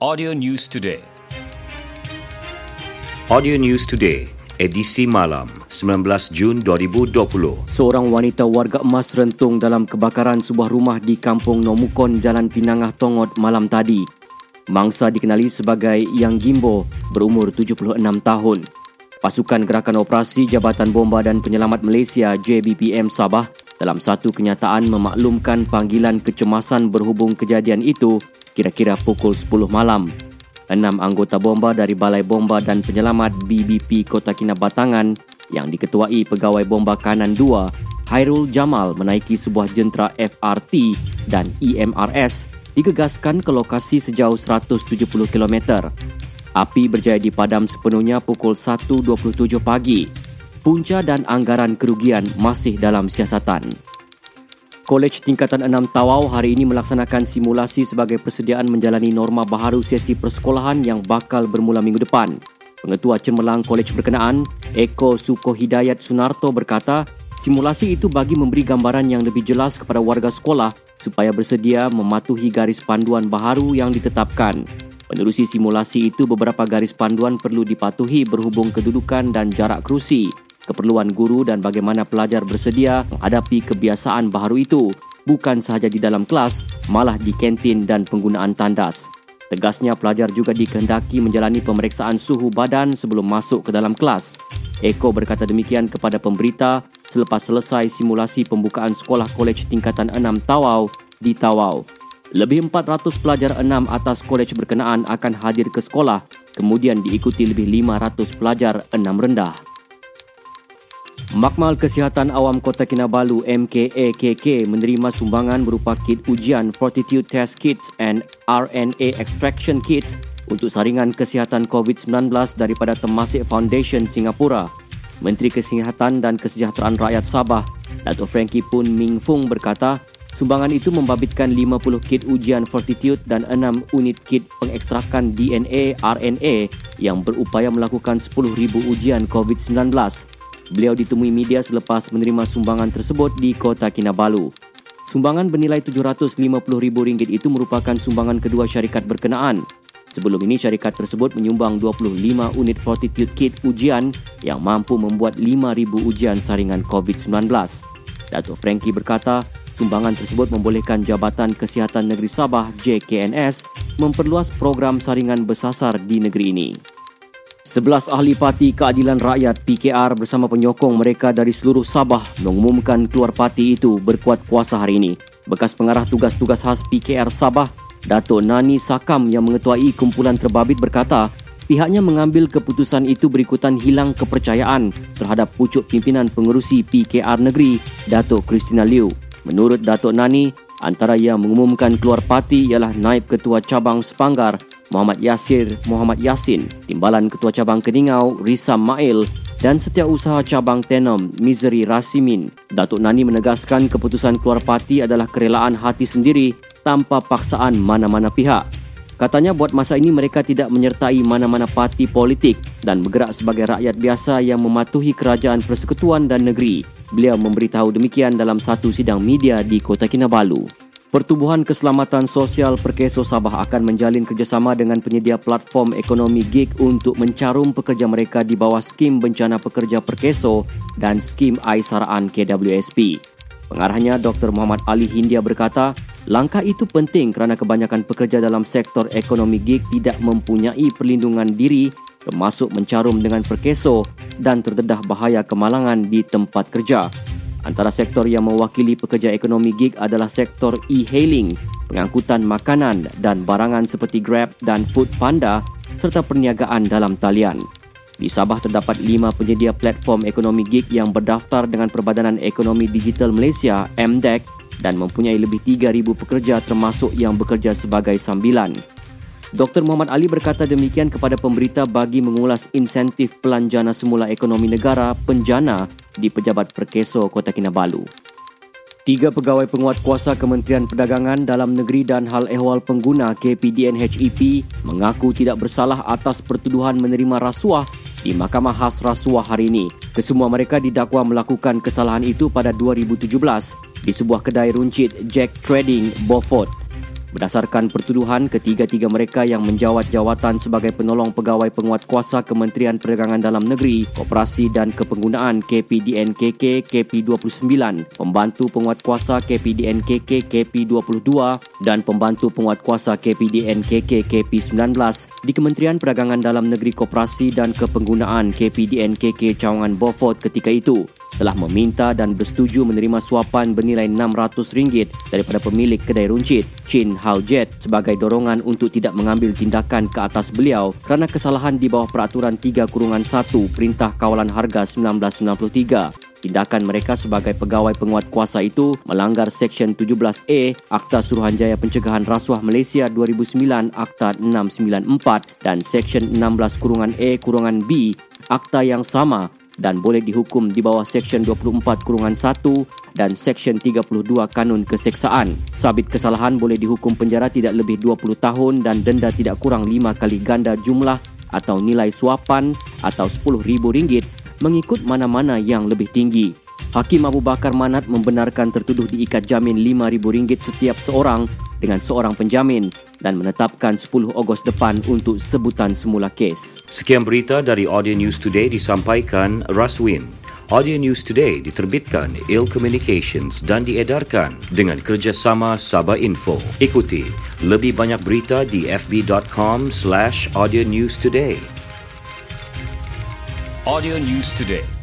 Audio News Today. Audio News Today, edisi malam, 19 Jun 2020. Seorang wanita warga emas rentung dalam kebakaran sebuah rumah di Kampung Nomukon, Jalan Pinangah, Tongot malam tadi. Mangsa dikenali sebagai Yang Gimbo, berumur 76 tahun. Pasukan Gerakan Operasi Jabatan Bomba dan Penyelamat Malaysia JBPM Sabah dalam satu kenyataan memaklumkan panggilan kecemasan berhubung kejadian itu kira-kira pukul 10 malam enam anggota bomba dari Balai Bomba dan Penyelamat BBP Kota Kinabatangan yang diketuai Pegawai Bomba Kanan 2, Hairul Jamal menaiki sebuah jentera FRT dan EMRS digegaskan ke lokasi sejauh 170 km. Api berjaya dipadam sepenuhnya pukul 1.27 pagi. Punca dan anggaran kerugian masih dalam siasatan. Kolej Tingkatan 6 Tawau hari ini melaksanakan simulasi sebagai persediaan menjalani norma baharu sesi persekolahan yang bakal bermula minggu depan. Pengetua Cemerlang Kolej berkenaan, Eko Suko Hidayat Sunarto berkata, simulasi itu bagi memberi gambaran yang lebih jelas kepada warga sekolah supaya bersedia mematuhi garis panduan baharu yang ditetapkan. Menerusi simulasi itu, beberapa garis panduan perlu dipatuhi berhubung kedudukan dan jarak kerusi keperluan guru dan bagaimana pelajar bersedia menghadapi kebiasaan baharu itu bukan sahaja di dalam kelas malah di kantin dan penggunaan tandas. Tegasnya pelajar juga dikehendaki menjalani pemeriksaan suhu badan sebelum masuk ke dalam kelas. Eko berkata demikian kepada pemberita selepas selesai simulasi pembukaan sekolah kolej tingkatan 6 Tawau di Tawau. Lebih 400 pelajar 6 atas kolej berkenaan akan hadir ke sekolah, kemudian diikuti lebih 500 pelajar 6 rendah. Makmal Kesihatan Awam Kota Kinabalu MKAKK menerima sumbangan berupa kit ujian Fortitude Test Kits and RNA Extraction Kits untuk saringan kesihatan COVID-19 daripada Temasek Foundation Singapura. Menteri Kesihatan dan Kesejahteraan Rakyat Sabah, Dato' Frankie Pun Ming Fung berkata, sumbangan itu membabitkan 50 kit ujian Fortitude dan 6 unit kit pengekstrakan DNA RNA yang berupaya melakukan 10,000 ujian COVID-19. Beliau ditemui media selepas menerima sumbangan tersebut di Kota Kinabalu. Sumbangan bernilai RM750,000 itu merupakan sumbangan kedua syarikat berkenaan. Sebelum ini syarikat tersebut menyumbang 25 unit Fortitude Kit ujian yang mampu membuat 5,000 ujian saringan COVID-19. Datuk Frankie berkata, sumbangan tersebut membolehkan Jabatan Kesihatan Negeri Sabah JKNS memperluas program saringan bersasar di negeri ini. Sebelas ahli parti keadilan rakyat PKR bersama penyokong mereka dari seluruh Sabah mengumumkan keluar parti itu berkuat kuasa hari ini. Bekas pengarah tugas-tugas khas PKR Sabah, Datuk Nani Sakam yang mengetuai kumpulan terbabit berkata, pihaknya mengambil keputusan itu berikutan hilang kepercayaan terhadap pucuk pimpinan pengerusi PKR negeri, Datuk Christina Liu. Menurut Datuk Nani, antara yang mengumumkan keluar parti ialah Naib Ketua Cabang Sepanggar Muhammad Yasir Muhammad Yasin, Timbalan Ketua Cabang Keningau Rizam Mail dan Setiausaha Cabang Tenom Mizri Rasimin. Datuk Nani menegaskan keputusan keluar parti adalah kerelaan hati sendiri tanpa paksaan mana-mana pihak. Katanya buat masa ini mereka tidak menyertai mana-mana parti politik dan bergerak sebagai rakyat biasa yang mematuhi kerajaan persekutuan dan negeri. Beliau memberitahu demikian dalam satu sidang media di Kota Kinabalu. Pertubuhan Keselamatan Sosial Perkeso Sabah akan menjalin kerjasama dengan penyedia platform ekonomi gig untuk mencarum pekerja mereka di bawah skim bencana pekerja Perkeso dan skim Aisaraan KWSP. Pengarahnya Dr. Muhammad Ali Hindia berkata, langkah itu penting kerana kebanyakan pekerja dalam sektor ekonomi gig tidak mempunyai perlindungan diri termasuk mencarum dengan Perkeso dan terdedah bahaya kemalangan di tempat kerja. Antara sektor yang mewakili pekerja ekonomi gig adalah sektor e-hailing, pengangkutan makanan dan barangan seperti Grab dan Food Panda serta perniagaan dalam talian. Di Sabah terdapat lima penyedia platform ekonomi gig yang berdaftar dengan Perbadanan Ekonomi Digital Malaysia MDEC dan mempunyai lebih 3,000 pekerja termasuk yang bekerja sebagai sambilan. Dr. Muhammad Ali berkata demikian kepada pemberita bagi mengulas insentif pelanjana semula ekonomi negara penjana di Pejabat Perkeso Kota Kinabalu. Tiga pegawai penguat kuasa Kementerian Perdagangan Dalam Negeri dan Hal Ehwal Pengguna KPDN HEP mengaku tidak bersalah atas pertuduhan menerima rasuah di Mahkamah Khas Rasuah hari ini. Kesemua mereka didakwa melakukan kesalahan itu pada 2017 di sebuah kedai runcit Jack Trading Beaufort Berdasarkan pertuduhan, ketiga-tiga mereka yang menjawat jawatan sebagai penolong pegawai penguat kuasa Kementerian Perdagangan Dalam Negeri, Koperasi dan Kepenggunaan KPDNKK KP29, pembantu penguat kuasa KPDNKK KP22 dan pembantu penguat kuasa KPDNKK KP19 di Kementerian Perdagangan Dalam Negeri Koperasi dan Kepenggunaan KPDNKK Cawangan Beaufort ketika itu telah meminta dan bersetuju menerima suapan bernilai RM600 daripada pemilik kedai runcit, Chin Hao Jet, sebagai dorongan untuk tidak mengambil tindakan ke atas beliau kerana kesalahan di bawah peraturan 3 kurungan 1 Perintah Kawalan Harga 1993. Tindakan mereka sebagai pegawai penguat kuasa itu melanggar Seksyen 17A Akta Suruhanjaya Pencegahan Rasuah Malaysia 2009 Akta 694 dan Seksyen 16 kurungan A kurungan B Akta yang sama dan boleh dihukum di bawah Seksyen 24 Kurungan 1 dan Seksyen 32 Kanun Keseksaan. Sabit kesalahan boleh dihukum penjara tidak lebih 20 tahun dan denda tidak kurang 5 kali ganda jumlah atau nilai suapan atau RM10,000 mengikut mana-mana yang lebih tinggi. Hakim Abu Bakar Manat membenarkan tertuduh diikat jamin RM5,000 setiap seorang dengan seorang penjamin dan menetapkan 10 Ogos depan untuk sebutan semula kes. Sekian berita dari Audio News Today disampaikan Raswin. Audio News Today diterbitkan Il Communications dan diedarkan dengan kerjasama Sabah Info. Ikuti lebih banyak berita di fb.com slash audio news today. Audio News Today